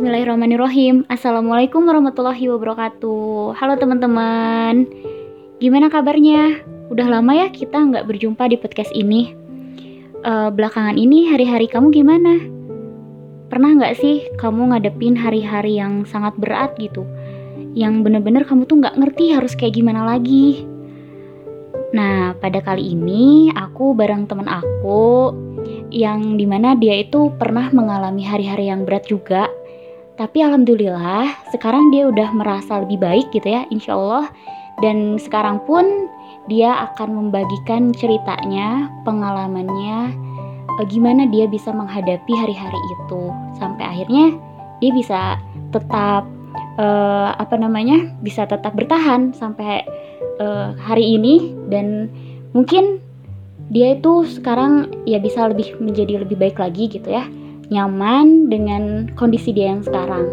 Bismillahirrahmanirrahim Assalamualaikum warahmatullahi wabarakatuh Halo teman-teman Gimana kabarnya? Udah lama ya kita nggak berjumpa di podcast ini uh, Belakangan ini hari-hari kamu gimana? Pernah nggak sih kamu ngadepin hari-hari yang sangat berat gitu? Yang bener-bener kamu tuh nggak ngerti harus kayak gimana lagi Nah pada kali ini aku bareng temen aku yang di mana dia itu pernah mengalami hari-hari yang berat juga tapi alhamdulillah sekarang dia udah merasa lebih baik gitu ya insya Allah. Dan sekarang pun dia akan membagikan ceritanya pengalamannya eh, gimana dia bisa menghadapi hari-hari itu. Sampai akhirnya dia bisa tetap uh, apa namanya bisa tetap bertahan sampai uh, hari ini. Dan mungkin dia itu sekarang ya bisa lebih menjadi lebih baik lagi gitu ya nyaman dengan kondisi dia yang sekarang.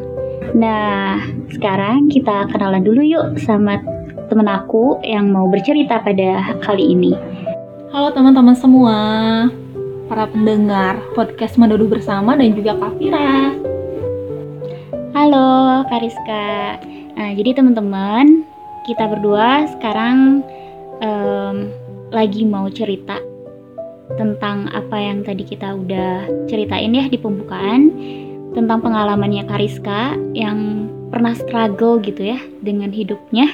Nah, sekarang kita kenalan dulu yuk sama temen aku yang mau bercerita pada kali ini. Halo teman-teman semua, para pendengar podcast Mendudu Bersama dan juga Kafira. Halo Kariska. Nah, jadi teman-teman, kita berdua sekarang um, lagi mau cerita tentang apa yang tadi kita udah ceritain ya di pembukaan tentang pengalamannya Kariska yang pernah struggle gitu ya dengan hidupnya.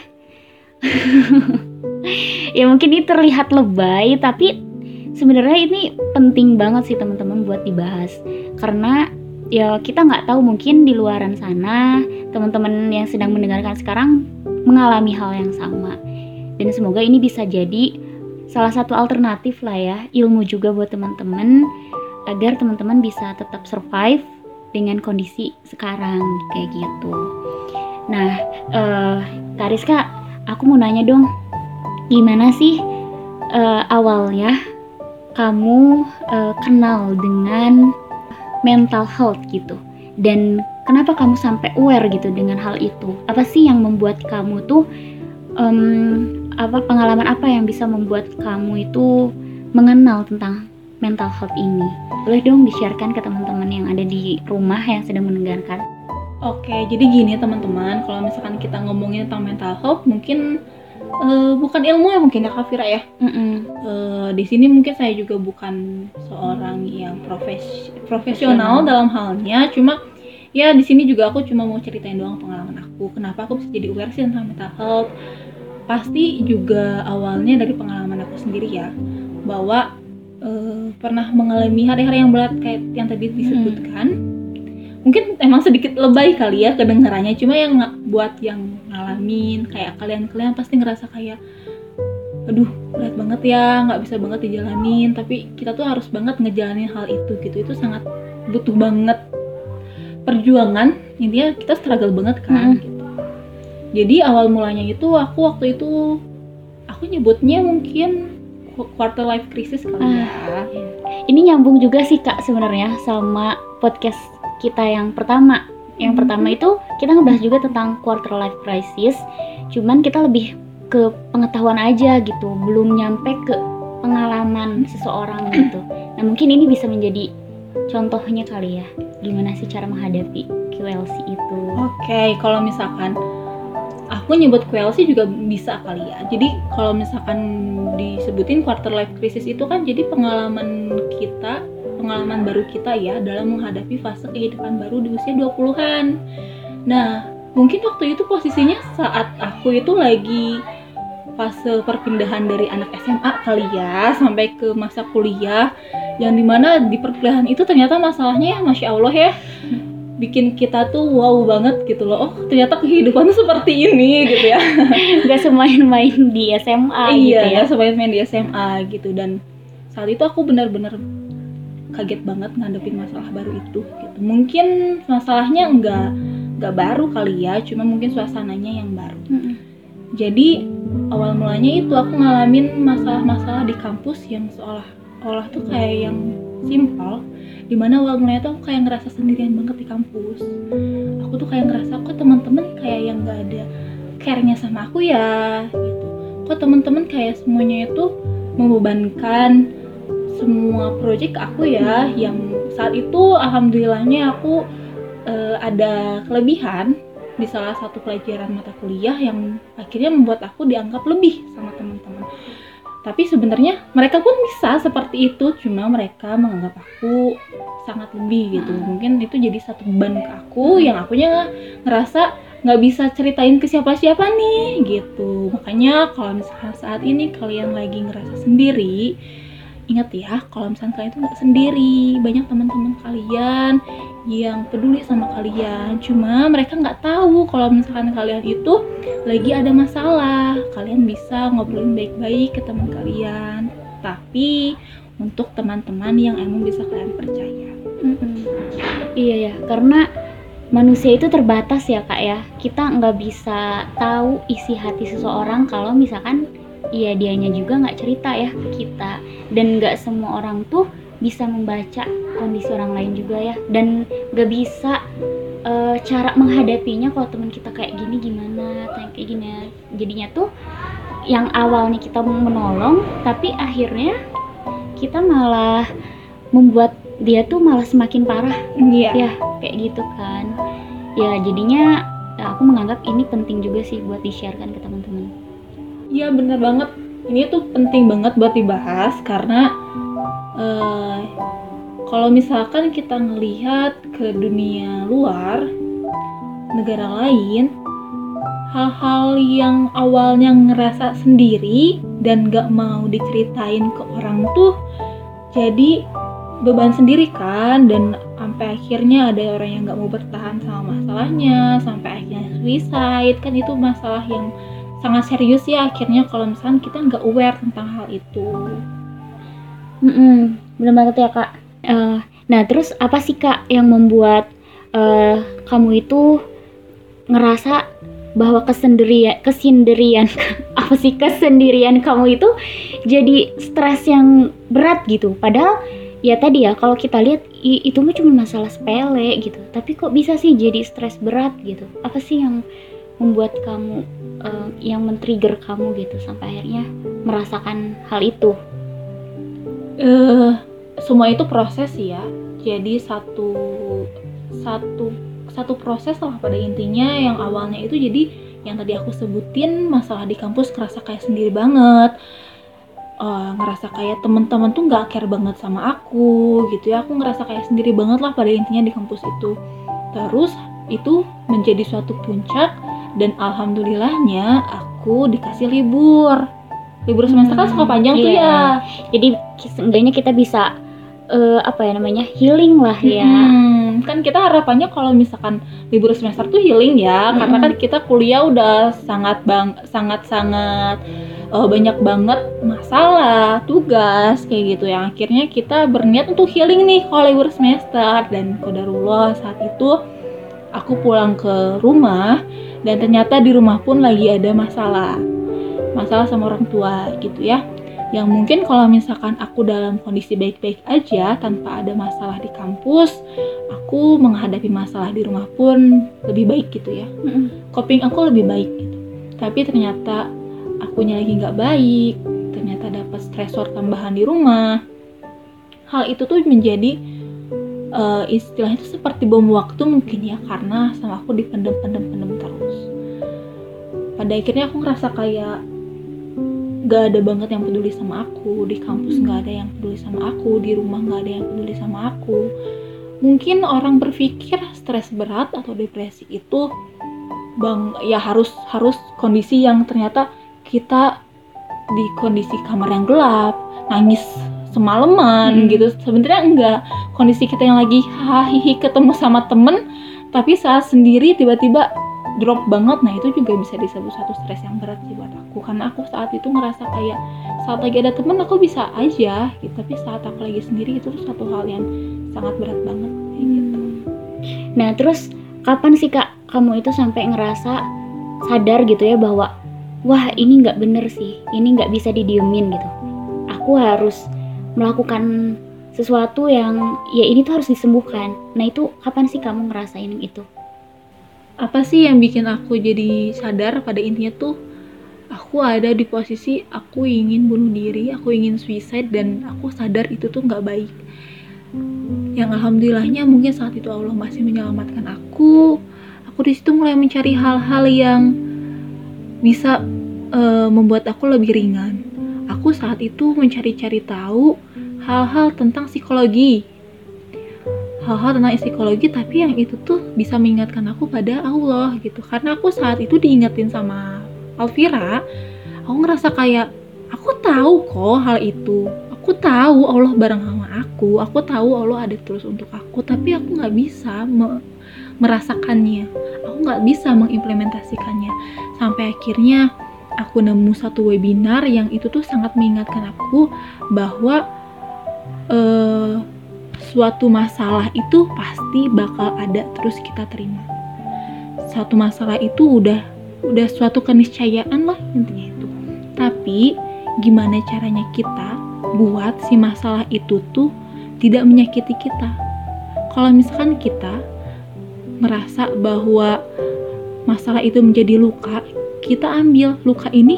ya mungkin ini terlihat lebay tapi sebenarnya ini penting banget sih teman-teman buat dibahas karena ya kita nggak tahu mungkin di luaran sana teman-teman yang sedang mendengarkan sekarang mengalami hal yang sama dan semoga ini bisa jadi salah satu alternatif lah ya ilmu juga buat teman-teman agar teman-teman bisa tetap survive dengan kondisi sekarang kayak gitu. Nah, uh, Kariska, aku mau nanya dong, gimana sih uh, awalnya kamu uh, kenal dengan mental health gitu? Dan kenapa kamu sampai aware gitu dengan hal itu? Apa sih yang membuat kamu tuh um, apa pengalaman apa yang bisa membuat kamu itu mengenal tentang mental health ini? Boleh dong di-sharekan ke teman-teman yang ada di rumah yang sedang mendengarkan. Oke, jadi gini teman-teman, kalau misalkan kita ngomongin tentang mental health, mungkin uh, bukan ilmu ya mungkin ya Kafira ya. Mm -mm. Uh, di sini mungkin saya juga bukan seorang yang profes profesional dalam halnya, cuma ya di sini juga aku cuma mau ceritain doang pengalaman aku. Kenapa aku bisa jadi aware sih tentang mental health? Pasti juga awalnya dari pengalaman aku sendiri ya bahwa uh, pernah mengalami hari-hari yang berat kayak yang tadi disebutkan. Hmm. mungkin emang sedikit lebay kali ya kedengarannya cuma yang buat yang ngalamin kayak kalian-kalian pasti ngerasa kayak aduh berat banget ya nggak bisa banget dijalanin. Tapi kita tuh harus banget ngejalanin hal itu gitu itu sangat butuh banget perjuangan. Intinya kita struggle banget kan hmm jadi awal mulanya itu aku waktu itu aku nyebutnya mungkin quarter life crisis kali ya. Ah, ini nyambung juga sih kak sebenarnya sama podcast kita yang pertama. Yang hmm. pertama itu kita ngebahas juga tentang quarter life crisis. Cuman kita lebih ke pengetahuan aja gitu, belum nyampe ke pengalaman seseorang gitu. Nah mungkin ini bisa menjadi contohnya kali ya, gimana sih cara menghadapi QLC itu. Oke, okay, kalau misalkan aku nyebut QLC juga bisa kali ya. Jadi kalau misalkan disebutin quarter life crisis itu kan jadi pengalaman kita pengalaman baru kita ya dalam menghadapi fase kehidupan baru di usia 20-an nah mungkin waktu itu posisinya saat aku itu lagi fase perpindahan dari anak SMA kali ya sampai ke masa kuliah yang di mana di perkuliahan itu ternyata masalahnya ya masya Allah ya bikin kita tuh wow banget gitu loh. Oh, ternyata kehidupan tuh seperti ini gitu ya. gak semain-main di SMA iya, gitu ya. Iya, semain-main di SMA gitu dan saat itu aku benar-benar kaget banget ngadepin masalah baru itu gitu. Mungkin masalahnya enggak enggak baru kali ya, cuma mungkin suasananya yang baru. Mm -hmm. Jadi awal mulanya itu aku ngalamin masalah-masalah di kampus yang seolah-olah tuh kayak yang simpel di mana awal mulanya tuh aku kayak ngerasa sendirian banget di kampus. Aku tuh kayak ngerasa kok teman-teman kayak yang gak ada care-nya sama aku ya? Gitu. Kok teman-teman kayak semuanya itu membebankan semua project aku ya? Yang saat itu alhamdulillahnya aku uh, ada kelebihan di salah satu pelajaran mata kuliah yang akhirnya membuat aku dianggap lebih sama teman-teman tapi sebenarnya mereka pun bisa seperti itu cuma mereka menganggap aku sangat lebih gitu hmm. mungkin itu jadi satu beban ke aku yang akunya ngerasa nggak bisa ceritain ke siapa-siapa nih gitu makanya kalau misalkan saat ini kalian lagi ngerasa sendiri ingat ya kalau misalnya kalian itu nggak sendiri banyak teman-teman kalian yang peduli sama kalian. Cuma mereka nggak tahu kalau misalkan kalian itu lagi ada masalah. Kalian bisa ngobrolin baik-baik ke teman kalian. Tapi untuk teman-teman yang emang bisa kalian percaya. Mm -hmm. iya ya karena manusia itu terbatas ya kak ya. Kita nggak bisa tahu isi hati seseorang kalau misalkan iya dianya juga nggak cerita ya ke kita. Dan nggak semua orang tuh bisa membaca kondisi orang lain juga ya. Dan nggak bisa uh, cara menghadapinya kalau teman kita kayak gini gimana kayak gini. Jadinya tuh yang awalnya kita mau menolong tapi akhirnya kita malah membuat dia tuh malah semakin parah. Iya. Ya kayak gitu kan. Ya jadinya aku menganggap ini penting juga sih buat di-sharekan ke teman-teman. Iya bener banget. Ini tuh penting banget buat dibahas karena uh, kalau misalkan kita ngelihat ke dunia luar, negara lain, hal-hal yang awalnya ngerasa sendiri dan gak mau diceritain ke orang tuh jadi beban sendiri kan dan sampai akhirnya ada orang yang gak mau bertahan sama masalahnya sampai akhirnya suicide kan itu masalah yang sangat serius ya akhirnya kalau misalnya kita nggak aware tentang hal itu. Mm -mm, benar banget ya kak. Uh, nah terus apa sih kak yang membuat uh, kamu itu ngerasa bahwa kesendirian kesendirian apa sih kesendirian kamu itu jadi stres yang berat gitu padahal ya tadi ya kalau kita lihat itu mah cuma masalah sepele gitu tapi kok bisa sih jadi stres berat gitu apa sih yang membuat kamu uh, yang men-trigger kamu gitu sampai akhirnya merasakan hal itu? Uh, semua itu proses ya. Jadi satu satu satu proses lah pada intinya. Yang awalnya itu jadi yang tadi aku sebutin masalah di kampus kerasa kayak sendiri banget. Uh, ngerasa kayak temen-temen tuh nggak care banget sama aku gitu ya. Aku ngerasa kayak sendiri banget lah pada intinya di kampus itu. Terus itu menjadi suatu puncak dan alhamdulillahnya aku dikasih libur libur semester kan suka panjang iya. tuh ya. Jadi seenggaknya kita bisa uh, apa ya namanya healing lah ya. Hmm, kan kita harapannya kalau misalkan libur semester tuh healing ya hmm. karena kan kita kuliah udah sangat bang sangat sangat uh, banyak banget masalah tugas kayak gitu. Yang akhirnya kita berniat untuk healing nih kalau libur semester. Dan kodarullah saat itu aku pulang ke rumah dan ternyata di rumah pun lagi ada masalah masalah sama orang tua gitu ya. Yang mungkin kalau misalkan aku dalam kondisi baik-baik aja tanpa ada masalah di kampus aku menghadapi masalah di rumah pun lebih baik gitu ya. Coping aku lebih baik gitu. Tapi ternyata akunya lagi nggak baik ternyata dapat stresor tambahan di rumah. Hal itu tuh menjadi uh, istilahnya itu seperti bom waktu mungkin ya karena sama aku dipendem-pendem-pendem terus. Pada akhirnya aku ngerasa kayak gak ada banget yang peduli sama aku. Di kampus gak ada yang peduli sama aku. Di rumah gak ada yang peduli sama aku. Mungkin orang berpikir stres berat atau depresi itu bang ya harus harus kondisi yang ternyata kita di kondisi kamar yang gelap nangis semalaman hmm. gitu. Sebenarnya enggak. Kondisi kita yang lagi hahihi ketemu sama temen tapi saat sendiri tiba-tiba drop banget nah itu juga bisa disebut satu stres yang berat sih buat aku. Karena aku saat itu ngerasa kayak saat lagi ada temen aku bisa aja gitu. Tapi saat aku lagi sendiri itu satu hal yang sangat berat banget. Gitu nah terus kapan sih kak kamu itu sampai ngerasa sadar gitu ya bahwa wah ini nggak bener sih ini nggak bisa didiemin gitu? Aku harus melakukan sesuatu yang ya ini tuh harus disembuhkan. Nah itu kapan sih kamu ngerasain itu? Apa sih yang bikin aku jadi sadar pada intinya tuh aku ada di posisi aku ingin bunuh diri, aku ingin suicide dan aku sadar itu tuh nggak baik. yang alhamdulillahnya mungkin saat itu Allah masih menyelamatkan aku aku di situ mulai mencari hal-hal yang bisa uh, membuat aku lebih ringan aku saat itu mencari-cari tahu hal-hal tentang psikologi hal-hal tentang psikologi tapi yang itu tuh bisa mengingatkan aku pada Allah gitu. Karena aku saat itu diingetin sama Alvira aku ngerasa kayak aku tahu kok hal itu. Aku tahu Allah bareng sama aku. Aku tahu Allah ada terus untuk aku tapi aku nggak bisa me merasakannya. Aku nggak bisa mengimplementasikannya. Sampai akhirnya aku nemu satu webinar yang itu tuh sangat mengingatkan aku bahwa uh, suatu masalah itu pasti bakal ada terus kita terima. Satu masalah itu udah udah suatu keniscayaan lah intinya itu. Tapi gimana caranya kita buat si masalah itu tuh tidak menyakiti kita? Kalau misalkan kita merasa bahwa masalah itu menjadi luka kita ambil luka ini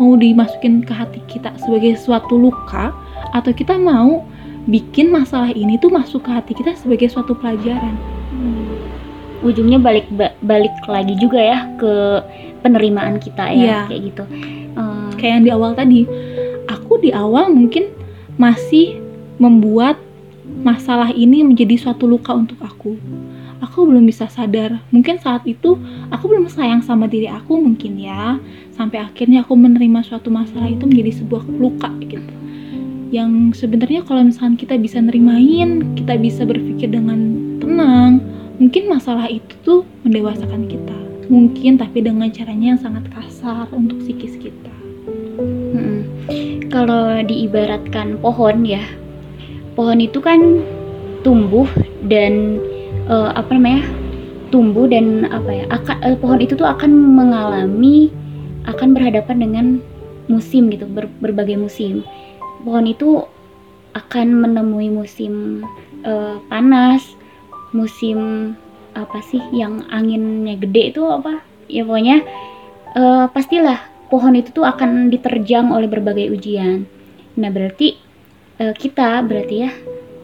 mau dimasukin ke hati kita sebagai suatu luka atau kita mau bikin masalah ini tuh masuk ke hati kita sebagai suatu pelajaran. Hmm. Ujungnya balik balik lagi juga ya ke penerimaan kita ya yeah. kayak gitu. Uh, kayak yang di awal tadi, aku di awal mungkin masih membuat masalah ini menjadi suatu luka untuk aku. Aku belum bisa sadar. Mungkin saat itu aku belum sayang sama diri aku mungkin ya. Sampai akhirnya aku menerima suatu masalah itu menjadi sebuah luka gitu yang sebenarnya kalau misalkan kita bisa nerimain, kita bisa berpikir dengan tenang, mungkin masalah itu tuh mendewasakan kita. Mungkin tapi dengan caranya yang sangat kasar untuk psikis kita. Hmm. Kalau diibaratkan pohon ya, pohon itu kan tumbuh dan uh, apa namanya? tumbuh dan apa ya? Akan, uh, pohon itu tuh akan mengalami akan berhadapan dengan musim gitu, ber, berbagai musim pohon itu akan menemui musim uh, panas, musim apa sih yang anginnya gede itu apa? Ya pokoknya uh, pastilah pohon itu tuh akan diterjang oleh berbagai ujian. Nah berarti uh, kita berarti ya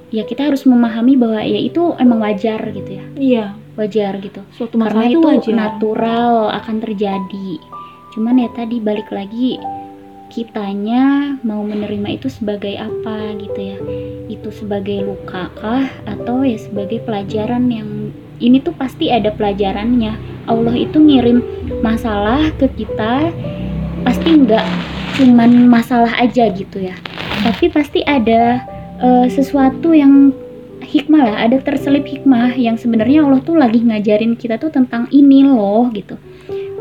ya kita harus memahami bahwa ya itu emang wajar gitu ya. Iya. Wajar gitu. Suatu Karena itu, itu wajar. natural akan terjadi. Cuman ya tadi balik lagi kitanya mau menerima itu sebagai apa gitu ya? Itu sebagai luka kah? Atau ya sebagai pelajaran yang ini tuh pasti ada pelajarannya. Allah itu ngirim masalah ke kita pasti nggak cuman masalah aja gitu ya. Tapi pasti ada uh, sesuatu yang hikmah lah ada terselip hikmah yang sebenarnya Allah tuh lagi ngajarin kita tuh tentang ini loh gitu.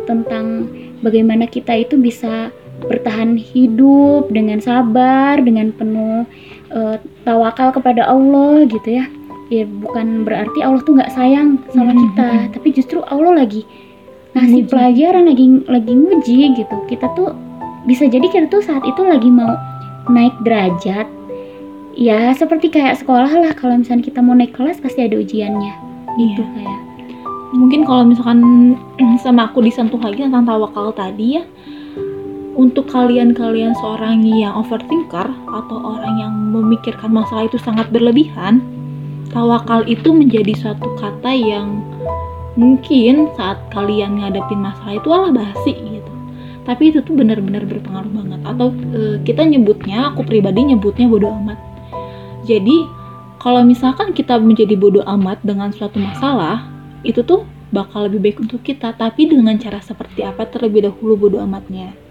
Tentang bagaimana kita itu bisa bertahan hidup dengan sabar dengan penuh uh, tawakal kepada Allah gitu ya. Ya bukan berarti Allah tuh nggak sayang sama mm-hmm. kita tapi justru Allah lagi ngasih pelajaran lagi lagi nguji gitu. Kita tuh bisa jadi kita tuh saat itu lagi mau naik derajat ya seperti kayak sekolah lah. Kalau misalnya kita mau naik kelas pasti ada ujiannya. Gitu iya. kayak. Mungkin kalau misalkan sama aku disentuh lagi tentang tawakal tadi ya untuk kalian-kalian seorang yang overthinker atau orang yang memikirkan masalah itu sangat berlebihan, tawakal itu menjadi suatu kata yang mungkin saat kalian ngadepin masalah itu alah basi gitu. Tapi itu tuh benar-benar berpengaruh banget. Atau e, kita nyebutnya, aku pribadi nyebutnya bodoh amat. Jadi kalau misalkan kita menjadi bodoh amat dengan suatu masalah, itu tuh bakal lebih baik untuk kita. Tapi dengan cara seperti apa terlebih dahulu bodoh amatnya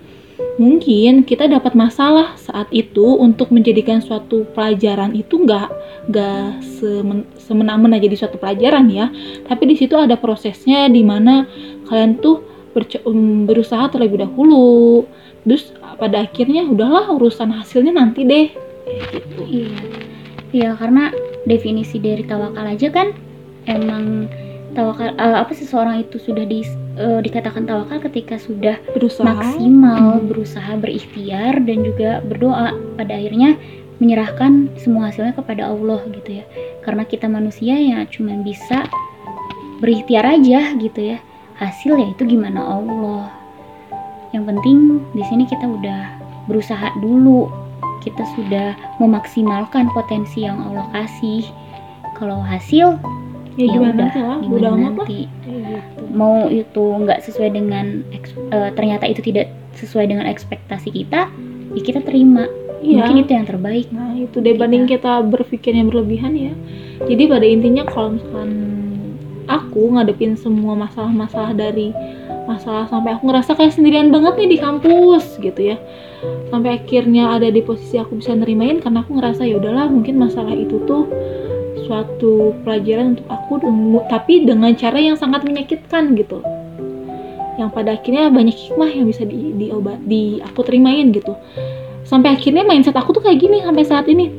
mungkin kita dapat masalah saat itu untuk menjadikan suatu pelajaran itu nggak nggak semen, semena-mena jadi suatu pelajaran ya. Tapi di situ ada prosesnya di mana kalian tuh berusaha terlebih dahulu. Terus pada akhirnya udahlah urusan hasilnya nanti deh. Gitu. Iya. Iya karena definisi dari tawakal aja kan emang tawakal uh, apa seseorang itu sudah di, uh, dikatakan tawakal ketika sudah berusaha. maksimal hmm. berusaha berikhtiar dan juga berdoa pada akhirnya menyerahkan semua hasilnya kepada Allah gitu ya. Karena kita manusia ya cuma bisa berikhtiar aja gitu ya. Hasil ya itu gimana Allah? Yang penting di sini kita udah berusaha dulu. Kita sudah memaksimalkan potensi yang Allah kasih. Kalau hasil ya, ya gimana udah nanti gimana udah amat lah nanti gitu. mau itu nggak sesuai dengan eks- eh, ternyata itu tidak sesuai dengan ekspektasi kita ya kita terima Iya. mungkin itu yang terbaik Nah itu dibanding kita berpikir yang berlebihan ya. Jadi pada intinya kalau misalkan aku ngadepin semua masalah-masalah dari masalah sampai aku ngerasa kayak sendirian banget nih di kampus gitu ya. Sampai akhirnya ada di posisi aku bisa nerimain karena aku ngerasa ya udahlah mungkin masalah itu tuh suatu pelajaran untuk aku tapi dengan cara yang sangat menyakitkan gitu. Yang pada akhirnya banyak hikmah yang bisa di, diobat di aku terimain gitu sampai akhirnya mindset aku tuh kayak gini sampai saat ini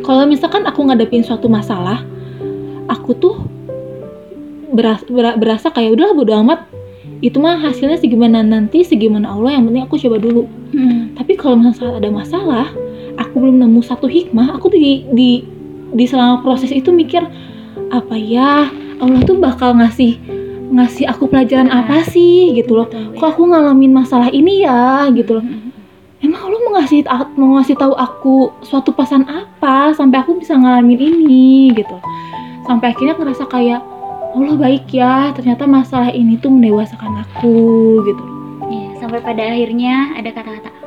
kalau misalkan aku ngadepin suatu masalah aku tuh beras, bera- berasa kayak udah bodo amat itu mah hasilnya segimana nanti segimana Allah yang penting aku coba dulu Hmm. tapi kalau misalnya saat ada masalah aku belum nemu satu hikmah aku tuh di di di selama proses itu mikir apa ya Allah tuh bakal ngasih ngasih aku pelajaran apa sih? gitu loh. Betul, kok aku ngalamin masalah ini ya? gitu loh. Emang Allah mau ngasih mau ngasih tahu aku suatu pesan apa sampai aku bisa ngalamin ini? gitu. Sampai akhirnya ngerasa kayak Allah baik ya ternyata masalah ini tuh mendewasakan aku gitu. Iya, sampai pada akhirnya ada kata-kata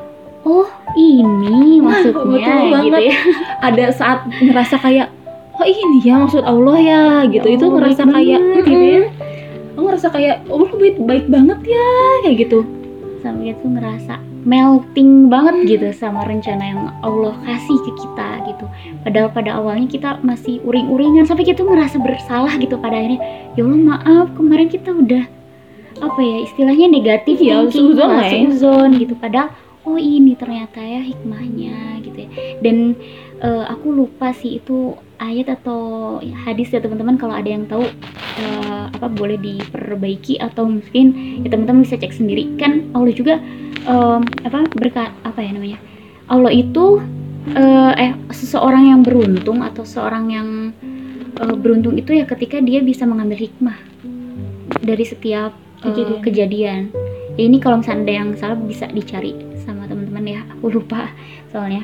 oh ini Nah, maksudnya betul gitu banget. ya ada saat ngerasa kayak oh ini ya maksud Allah ya gitu. Itu Oh, ngerasa baik kayak banget, gitu ya. Aku ngerasa kayak Allah baik baik banget ya kayak gitu. Sampai itu ngerasa melting banget gitu sama rencana yang Allah kasih ke kita gitu. Padahal pada awalnya kita masih uring-uringan sampai kita ngerasa bersalah gitu pada akhirnya. Ya Allah maaf kemarin kita udah apa ya istilahnya negatif Iya, thinking suzon lah, lah ya. suzon gitu. Padahal oh ini ternyata ya hikmahnya gitu ya dan eh, aku lupa sih itu ayat atau hadis ya teman-teman kalau ada yang tahu eh, apa boleh diperbaiki atau mungkin ya teman-teman bisa cek sendiri kan Allah juga em, apa berkat apa ya namanya Allah itu eh, eh seseorang yang beruntung atau seorang yang eh, beruntung itu ya ketika dia bisa mengambil hikmah dari setiap Kejadian. kejadian. Ya ini kalau misalnya ada yang salah bisa dicari teman-teman ya. Aku lupa soalnya.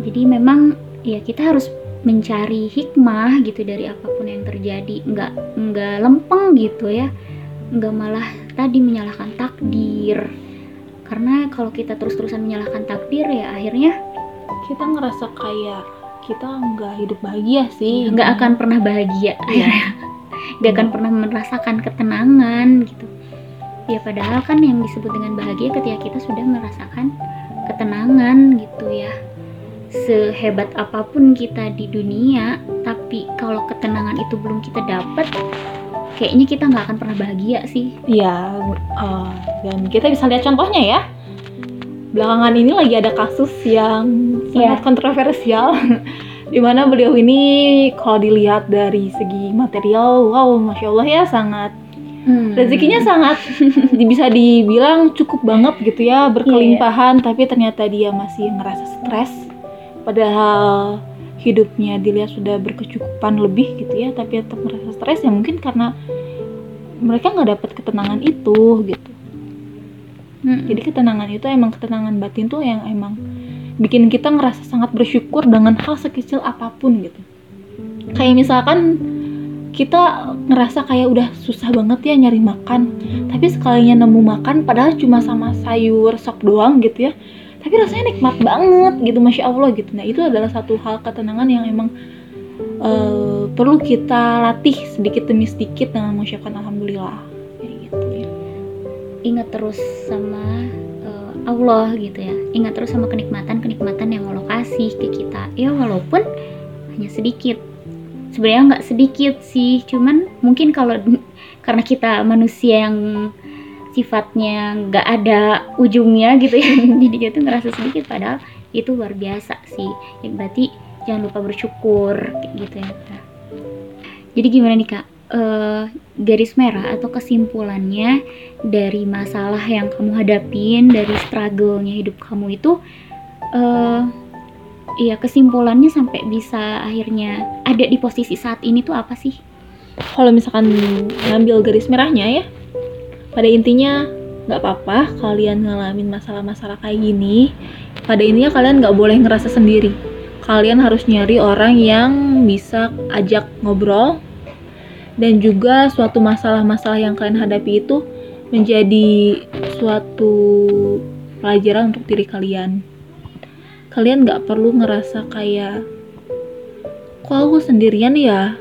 Jadi memang ya kita harus mencari hikmah gitu dari apa pun yang terjadi. Nggak nggak lempeng gitu ya. Nggak malah tadi menyalahkan takdir. Karena kalau kita terus-terusan menyalahkan takdir ya akhirnya kita ngerasa kayak kita nggak hidup bahagia sih nggak akan pernah bahagia Iya. nggak akan pernah merasakan ketenangan gitu ya padahal kan yang disebut dengan bahagia ketika kita sudah merasakan ketenangan gitu ya sehebat apa pun kita di dunia tapi kalau ketenangan itu belum kita dapat kayaknya kita nggak akan pernah bahagia sih Iya, eh, dan kita bisa lihat contohnya ya. Belakangan ini lagi ada kasus yang sangat Iya. kontroversial, di mana beliau ini kalau dilihat dari segi material, wow, masya Allah ya sangat Hmm. rezekinya sangat bisa dibilang cukup banget gitu ya berkelimpahan, tapi ternyata dia masih ngerasa stres, padahal hidupnya dilihat sudah berkecukupan lebih gitu ya, tapi tetap merasa stres ya mungkin karena mereka nggak dapat ketenangan itu gitu. Hmm. Jadi ketenangan itu emang ketenangan batin tuh yang emang bikin kita ngerasa sangat bersyukur dengan hal sekecil apa pun gitu. Kayak misalkan kita ngerasa kayak udah susah banget ya nyari makan, tapi sekalinya nemu makan padahal cuma sama sayur sop doang gitu ya. Tapi rasanya nikmat banget gitu, masya Allah gitu. Nah itu adalah satu hal ketenangan yang emang eh, perlu kita latih sedikit demi sedikit dengan mengucapkan alhamdulillah. Gitu ya. ingat terus sama uh, Allah gitu ya ingat terus sama kenikmatan-kenikmatan yang Allah kasih ke kita ya walaupun hanya sedikit sebenarnya nggak sedikit sih. Cuman mungkin kalau karena kita manusia yang sifatnya nggak ada ujungnya gitu ya jadi kita tuh ngerasa sedikit padahal itu luar biasa sih. Ya, berarti jangan lupa bersyukur gitu ya jadi gimana nih kak? Eh, garis merah atau kesimpulannya dari masalah yang kamu hadapin dari struggle-nya hidup kamu itu eh iya kesimpulannya sampai bisa akhirnya ada di posisi saat ini tuh apa sih? kalau misalkan ngambil garis merahnya ya pada intinya nggak apa-apa kalian ngalamin masalah-masalah kayak gini pada intinya kalian nggak boleh ngerasa sendiri kalian harus nyari orang yang bisa ajak ngobrol dan juga suatu masalah-masalah yang kalian hadapi itu menjadi suatu pelajaran untuk diri kalian. Kalian nggak perlu ngerasa kayak kok aku sendirian ya.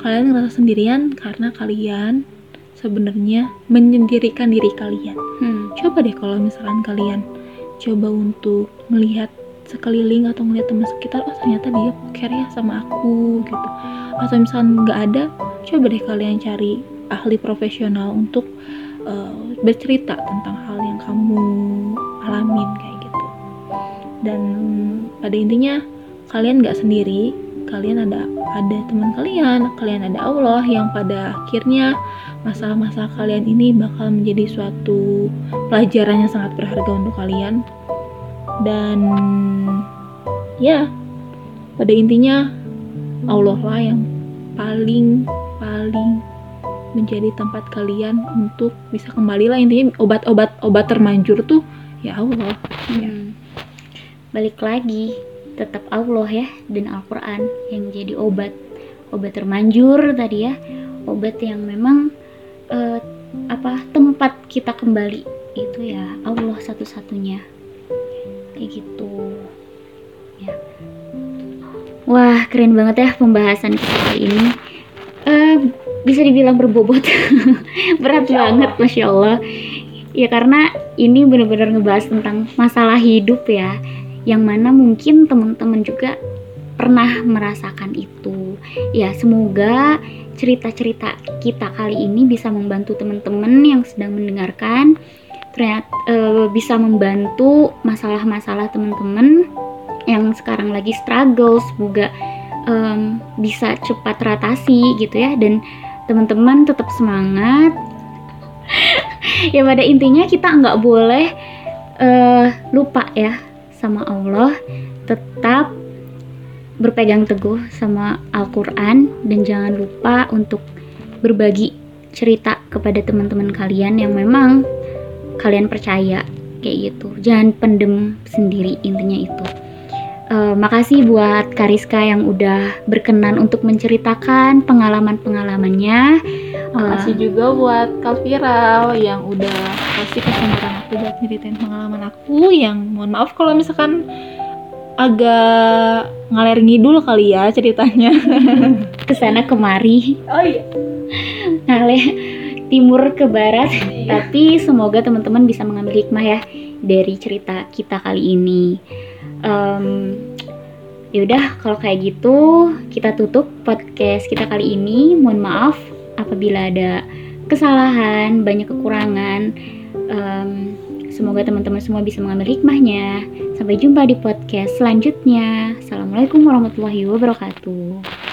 Kalian ngerasa sendirian karena kalian sebenarnya menyendirikan diri kalian. Hmm. Coba deh kalau misalkan kalian coba untuk melihat sekeliling atau melihat teman sekitar, oh ternyata dia care ya sama aku gitu atau misalnya nggak ada coba deh kalian cari ahli profesional untuk uh, bercerita tentang hal yang kamu alamin kayak dan pada intinya kalian nggak sendiri. Kalian ada ada teman kalian kalian ada Allah yang pada akhirnya masalah-masalah kalian ini bakal menjadi suatu pelajaran yang sangat berharga untuk kalian. Dan ya pada intinya Allah lah yang paling paling menjadi tempat kalian untuk bisa kembali lah. Intinya obat-obat obat termanjur tuh ya Allah. Ya. Balik lagi. Tetap Allah ya dan Al-Quran yang jadi obat. Obat termanjur tadi ya. Obat yang memang uh, apa tempat kita kembali. Itu ya Allah satu-satunya. Kayak gitu. Ya. Wah, keren banget ya pembahasan kita kali ini. Uh, bisa dibilang berbobot, berat Masya banget, masya Allah. Ya karena ini benar-benar ngebahas tentang masalah hidup ya, yang mana mungkin teman-teman juga pernah merasakan itu. Ya semoga cerita-cerita kita kali ini bisa membantu teman-teman yang sedang mendengarkan, ternyata uh, bisa membantu masalah-masalah teman-teman yang sekarang lagi struggle semoga um, bisa cepat teratasi gitu ya dan teman-teman tetap semangat ya pada intinya kita nggak boleh uh, lupa ya sama Allah tetap berpegang teguh sama Al-Quran dan jangan lupa untuk berbagi cerita kepada teman-teman kalian yang memang kalian percaya kayak gitu jangan pendem sendiri intinya itu Uh, makasih buat Kariska yang udah berkenan untuk menceritakan pengalaman-pengalamannya. Makasih uh, juga buat Kalvira yang udah kasih kesempatan aku buat ceritain pengalaman aku yang mohon maaf kalau misalkan agak ngalir ngidul kali ya ceritanya. Ke sana kemari. Oh iya. Ngalir timur ke barat. Iya. Tapi semoga teman-teman bisa mengambil hikmah ya dari cerita kita kali ini um, ya udah kalau kayak gitu kita tutup podcast kita kali ini mohon maaf apabila ada kesalahan banyak kekurangan um, semoga teman-teman semua bisa mengambil hikmahnya. Sampai jumpa di podcast selanjutnya. Assalamualaikum warahmatullahi wabarakatuh